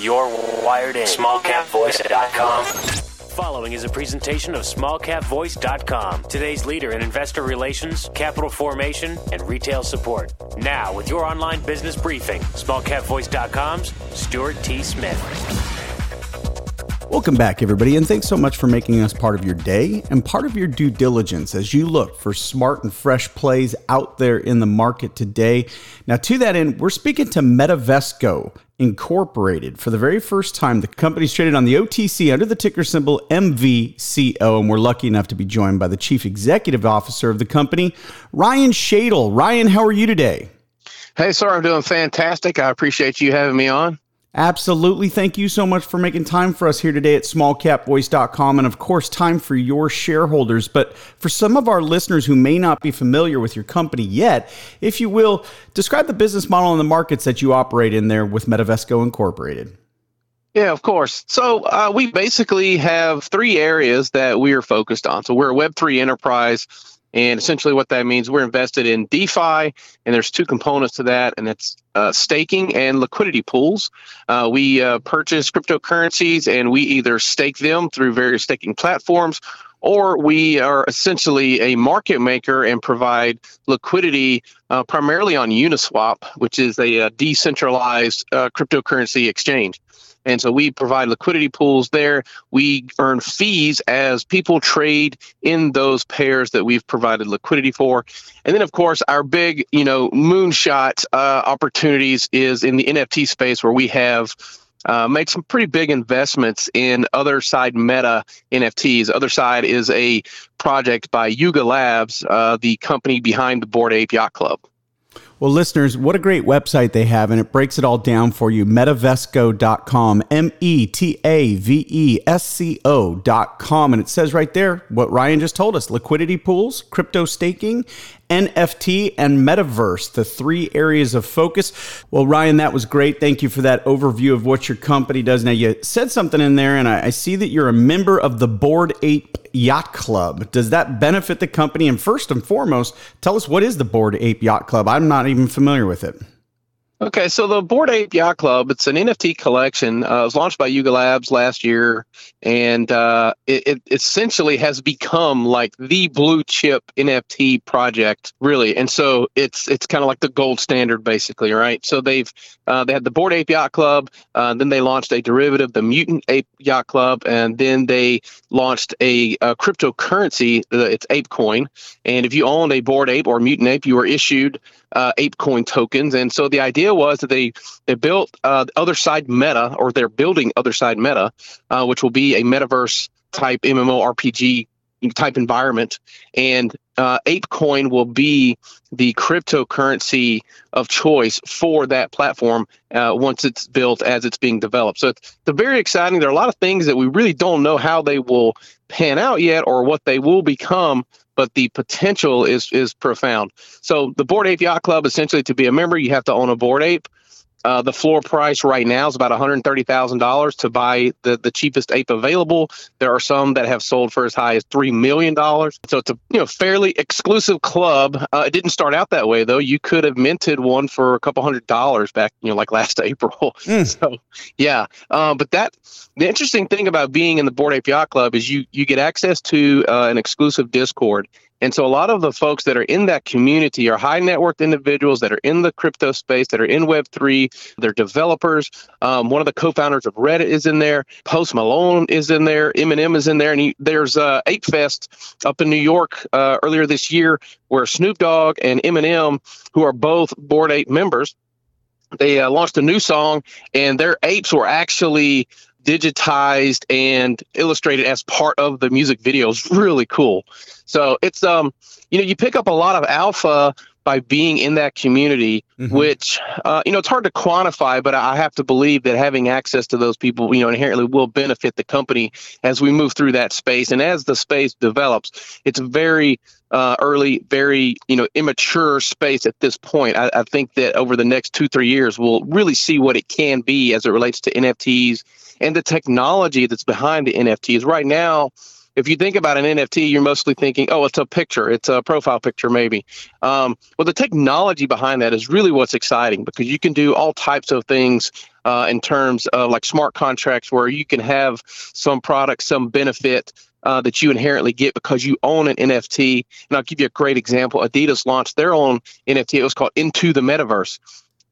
You're wired in. SmallCapVoice.com. Following is a presentation of smallcapvoice.com, today's leader in investor relations, capital formation, and retail support. Now, with your online business briefing, smallcapvoice.com's Stuart T. Smith. Welcome back, everybody, and thanks so much for making us part of your day and part of your due diligence as you look for smart and fresh plays out there in the market today. Now, to that end, we're speaking to Metavesco Incorporated for the very first time. The company's traded on the OTC under the ticker symbol MVCO, and we're lucky enough to be joined by the Chief Executive Officer of the company, Ryan Schadel. Ryan, how are you today? Hey, sir, I'm doing fantastic. I appreciate you having me on. Absolutely. Thank you so much for making time for us here today at smallcapvoice.com and, of course, time for your shareholders. But for some of our listeners who may not be familiar with your company yet, if you will, describe the business model and the markets that you operate in there with Metavesco Incorporated. Yeah, of course. So uh, we basically have three areas that we are focused on. So we're a Web3 enterprise and essentially, what that means, we're invested in DeFi, and there's two components to that, and it's uh, staking and liquidity pools. Uh, we uh, purchase cryptocurrencies, and we either stake them through various staking platforms, or we are essentially a market maker and provide liquidity uh, primarily on Uniswap, which is a, a decentralized uh, cryptocurrency exchange. And so we provide liquidity pools there. We earn fees as people trade in those pairs that we've provided liquidity for. And then, of course, our big, you know, moonshot uh, opportunities is in the NFT space where we have uh, made some pretty big investments in Otherside Meta NFTs. Otherside is a project by Yuga Labs, uh, the company behind the Bored Ape Yacht Club. Well, listeners, what a great website they have, and it breaks it all down for you. Metavesco.com, M E T A V E S C O.com. And it says right there what Ryan just told us liquidity pools, crypto staking, NFT, and metaverse, the three areas of focus. Well, Ryan, that was great. Thank you for that overview of what your company does. Now, you said something in there, and I, I see that you're a member of the Bored Ape Yacht Club. Does that benefit the company? And first and foremost, tell us what is the Bored Ape Yacht Club? I'm not even familiar with it. Okay, so the Bored Ape Yacht Club, it's an NFT collection. Uh, it was launched by Yuga Labs last year, and uh, it, it, essentially has become like the blue chip NFT project, really. And so it's it's kind of like the gold standard, basically, right? So they've uh, they had the Bored Ape Yacht Club, uh, then they launched a derivative, the Mutant Ape Yacht Club, and then they launched a, a cryptocurrency. It's ApeCoin, and if you owned a Bored Ape or Mutant Ape, you were issued uh, ApeCoin tokens. And so the idea was that they they built uh, Otherside Meta, or they're building Otherside Meta, uh, which will be a metaverse type MMORPG type environment, and uh, ApeCoin will be the cryptocurrency of choice for that platform uh, once it's built as it's being developed. So it's, it's very exciting. There are a lot of things that we really don't know how they will pan out yet or what they will become but the potential is is profound. So the Bored Ape Yacht Club, essentially, to be a member, you have to own a Bored Ape. Uh, the floor price right now is about $130,000 to buy the, the cheapest ape available. There are some that have sold for as high as $3 million. So it's a you know fairly exclusive club. Uh, it didn't start out that way, though. You could have minted one for a couple hundred dollars back, you know, like last April. Mm. So, yeah. Uh, but that the interesting thing about being in the Bored Ape Yacht Club is you, you get access to uh, an exclusive Discord. And so a lot of the folks that are in that community are high net worth individuals that are in the crypto space, that are in Web3. They're developers. Um, one of the co-founders of Reddit is in there. Post Malone is in there. Eminem is in there. And he, there's uh, Ape Fest up in New York uh, earlier this year where Snoop Dogg and Eminem, who are both Bored Ape members, they uh, launched a new song and their apes were actually digitized and illustrated as part of the music video is really cool. So it's um you know you pick up a lot of alpha by being in that community, mm-hmm. which uh, you know it's hard to quantify, but I have to believe that having access to those people, you know, inherently will benefit the company as we move through that space and as the space develops. It's very uh, early, very you know immature space at this point. I, I think that over the next two three years, we'll really see what it can be as it relates to NFTs and the technology that's behind the NFTs. Right now, if you think about an NFT, you're mostly thinking, oh, it's a picture, it's a profile picture, maybe. Um, well, the technology behind that is really what's exciting because you can do all types of things uh, in terms of like smart contracts where you can have some product, some benefit uh, that you inherently get because you own an NFT. And I'll give you a great example. Adidas launched their own NFT. It was called Into the Metaverse.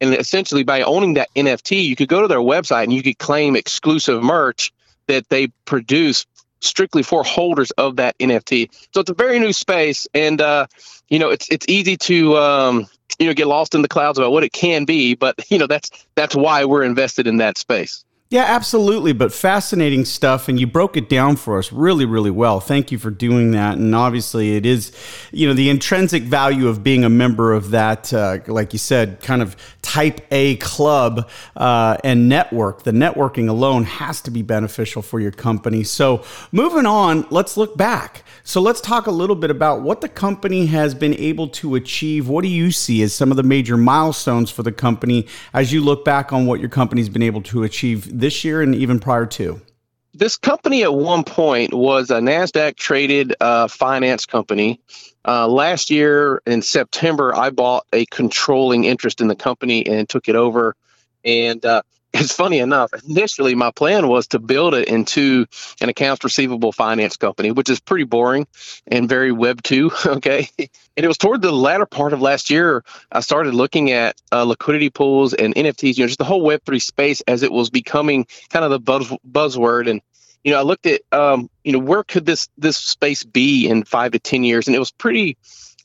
And essentially, by owning that NFT, you could go to their website and you could claim exclusive merch that they produce strictly for holders of that NFT. So it's a very new space, and uh, you know it's it's easy to um, you know get lost in the clouds about what it can be, but you know that's that's why we're invested in that space. Yeah, absolutely. But fascinating stuff. And you broke it down for us really, really well. Thank you for doing that. And obviously, it is, you know, the intrinsic value of being a member of that, uh, like you said, kind of type A club uh, and network. The networking alone has to be beneficial for your company. So, moving on, let's look back. So, let's talk a little bit about what the company has been able to achieve. What do you see as some of the major milestones for the company as you look back on what your company's been able to achieve? this year and even prior to? This company at one point was a NASDAQ traded uh, finance company. Uh, last year in September, I bought a controlling interest in the company and took it over. And uh, it's funny enough, initially my plan was to build it into an accounts receivable finance company, which is pretty boring and very web two. Okay. And it was toward the latter part of last year, I started looking at uh, liquidity pools and NFTs, you know, just the whole web three space as it was becoming kind of the buzz, buzzword. And, you know, I looked at, um, you know, where could this, this space be in five to 10 years? And it was pretty,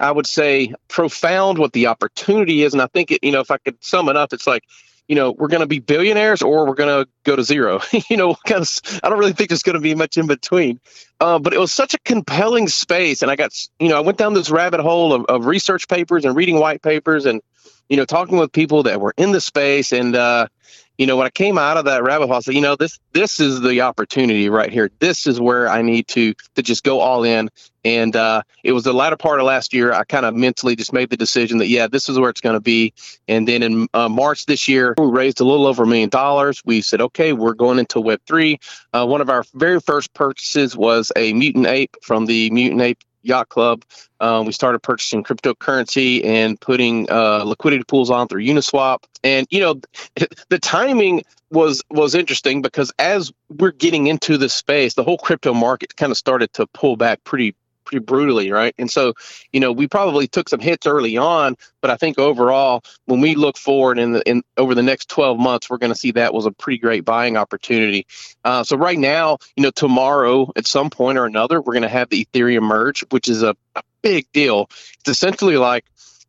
I would say profound what the opportunity is. And I think it, you know, if I could sum it up, it's like, you know, we're going to be billionaires or we're going to go to zero. you know, kind of, I don't really think there's going to be much in between. Uh, but it was such a compelling space. And I got, you know, I went down this rabbit hole of, of research papers and reading white papers and, you know, talking with people that were in the space. And, uh, you know, when I came out of that rabbit hole, I said, you know, this this is the opportunity right here. This is where I need to to just go all in. And uh, it was the latter part of last year. I kind of mentally just made the decision that yeah, this is where it's going to be. And then in uh, March this year, we raised a little over a million dollars. We said, okay, we're going into Web three. Uh, one of our very first purchases was a mutant ape from the Mutant Ape Yacht Club. Um, we started purchasing cryptocurrency and putting uh, liquidity pools on through Uniswap. And you know, the timing was was interesting because as we're getting into this space, the whole crypto market kind of started to pull back pretty pretty brutally, right? And so, you know, we probably took some hits early on, but I think overall, when we look forward in the in over the next 12 months, we're going to see that was a pretty great buying opportunity. Uh, so right now, you know, tomorrow at some point or another, we're going to have the Ethereum merge, which is a, a big deal. It's essentially like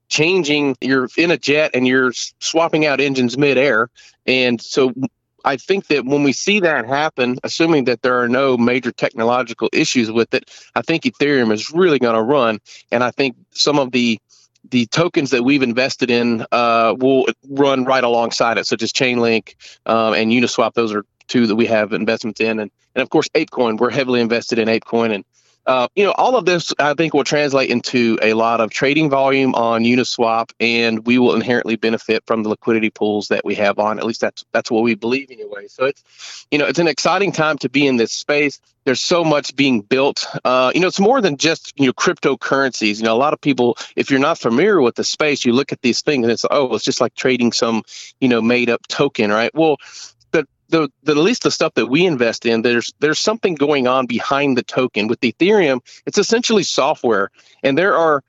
changing you're in a jet and you're swapping out engines midair and so I think that when we see that happen, assuming that there are no major technological issues with it, I think Ethereum is really going to run. And I think some of the the tokens that we've invested in uh, will run right alongside it, such as Chainlink um, and Uniswap. Those are two that we have investments in, and and of course ApeCoin. We're heavily invested in ApeCoin, and uh, you know, all of this I think will translate into a lot of trading volume on Uniswap, and we will inherently benefit from the liquidity pools that we have on. At least that's that's what we believe anyway. So it's, you know, it's an exciting time to be in this space. There's so much being built. Uh, you know, it's more than just you know cryptocurrencies. You know, a lot of people, if you're not familiar with the space, you look at these things and it's oh, it's just like trading some you know made up token, right? Well, the, the least the stuff that we invest in, there's there's something going on behind the token. With Ethereum, it's essentially software, and there are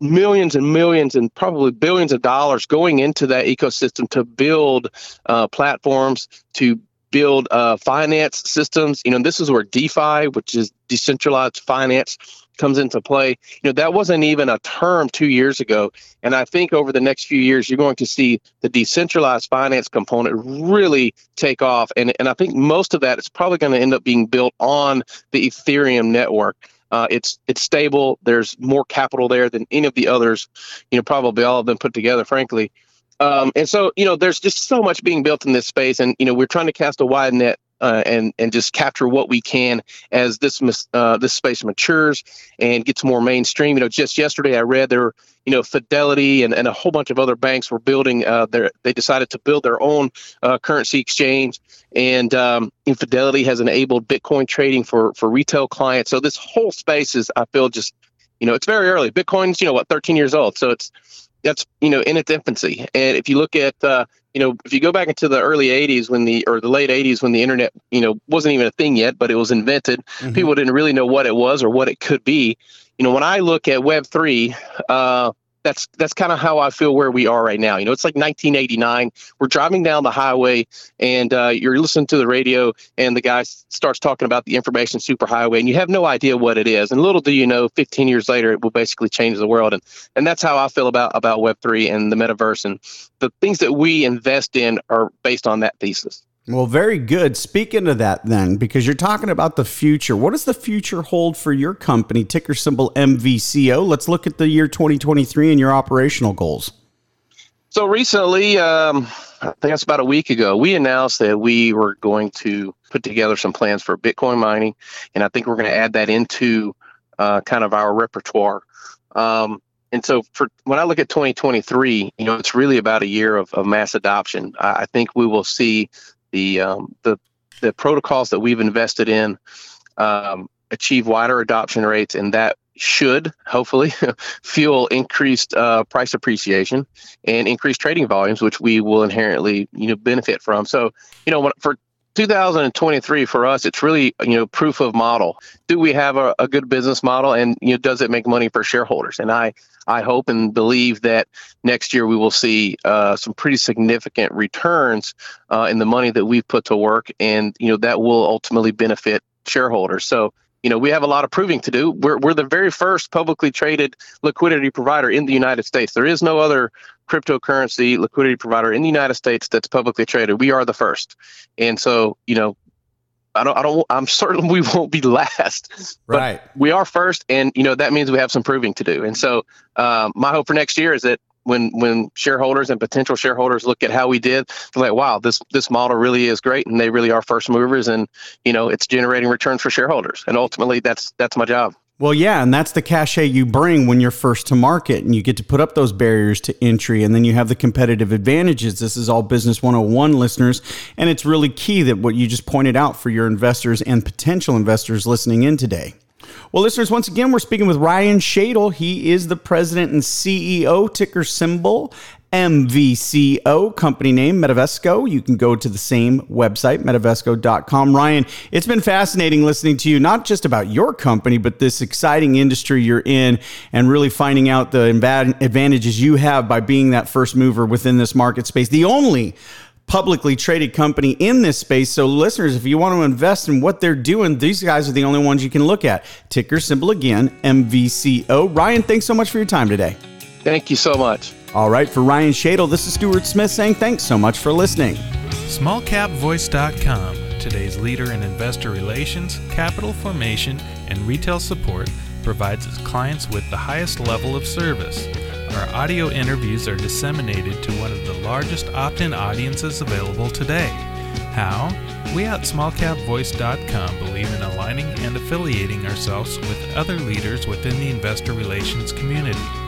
millions and millions and probably billions of dollars going into that ecosystem to build uh, platforms to build uh, finance systems. You know, this is where DeFi, which is decentralized finance, comes into play. You know, that wasn't even a term two years ago. And I think over the next few years, you're going to see the decentralized finance component really take off. And, and I think most of that is probably going to end up being built on the Ethereum network. Uh, it's it's stable. There's more capital there than any of the others. You know, probably all of them put together, frankly. Um, and so, you know, there's just so much being built in this space, and you know, we're trying to cast a wide net uh, and and just capture what we can as this uh, this space matures and gets more mainstream. You know, just yesterday I read there, you know, Fidelity and, and a whole bunch of other banks were building. Uh, their they decided to build their own uh, currency exchange, and um, has enabled Bitcoin trading for for retail clients. So this whole space is, I feel, just you know, it's very early. Bitcoin's you know what, 13 years old, so it's that's you know in its infancy. And if you look at uh, you know if you go back into the early 80s when the or the late 80s when the internet you know wasn't even a thing yet, but it was invented. Mm-hmm. People didn't really know what it was or what it could be. You know when I look at Web three. Uh, that's that's kind of how I feel where we are right now. You know, it's like 1989. We're driving down the highway, and uh, you're listening to the radio, and the guy starts talking about the information superhighway, and you have no idea what it is. And little do you know, 15 years later, it will basically change the world. And and that's how I feel about about Web three and the metaverse, and the things that we invest in are based on that thesis. Well, very good. Speaking of that, then, because you're talking about the future, what does the future hold for your company, ticker symbol MVCO? Let's look at the year 2023 and your operational goals. So, recently, um, I think that's about a week ago, we announced that we were going to put together some plans for Bitcoin mining, and I think we're going to add that into uh, kind of our repertoire. Um, and so for when I look at 2023, you know, it's really about a year of, of mass adoption. I, I think we will see the um, the the protocols that we've invested in um, achieve wider adoption rates, and that should hopefully fuel increased uh, price appreciation and increased trading volumes, which we will inherently you know benefit from. So you know for 2023 for us, it's really you know proof of model. Do we have a, a, good business model, and you know does it make money for shareholders? And I I hope and believe that next year we will see uh, some pretty significant returns uh, in the money that we've put to work, and you know that will ultimately benefit shareholders. So you know, we have a lot of proving to do. We're, we're the very first publicly traded liquidity provider in the United States. There is no other cryptocurrency liquidity provider in the United States that's publicly traded. We are the first. And so, you know, I don't, I don't, I'm certain we won't be last. Right. we are first. And, you know, that means we have some proving to do. And so, um, my hope for next year is that when when shareholders and potential shareholders look at how we did, they're like, wow, this this model really is great, and they really are first movers, and you know, it's generating returns for shareholders, and ultimately, that's that's my job. Well, yeah, and that's the cachet you bring when you're first to market and you get to put up those barriers to entry and then you have the competitive advantages. This is all Business 101 listeners, and it's really key that what you just pointed out for your investors and potential investors listening in today. Well, listeners, once again, we're speaking with Ryan Schadel. He is the president and CEO, ticker symbol MVCO, company name Metavesco. You can go to the same website, metavesco.com. Ryan, it's been fascinating listening to you, not just about your company, but this exciting industry you're in and really finding out the advantages you have by being that first mover within this market space. The only publicly traded company in this space. So, listeners, if you want to invest in what they're doing, these guys are the only ones you can look at. Ticker symbol again, MVCO. Ryan, thanks so much for your time today. Thank you so much. All right, for Ryan Schadel, this is Stuart Smith saying thanks so much for listening. SmallCapVoice.com, today's leader in investor relations, capital formation, and retail support, provides its clients with the highest level of service. Our audio interviews are disseminated to one of the largest opt in audiences available today. How? We at smallcapvoice.com believe in aligning and affiliating ourselves with other leaders within the investor relations community.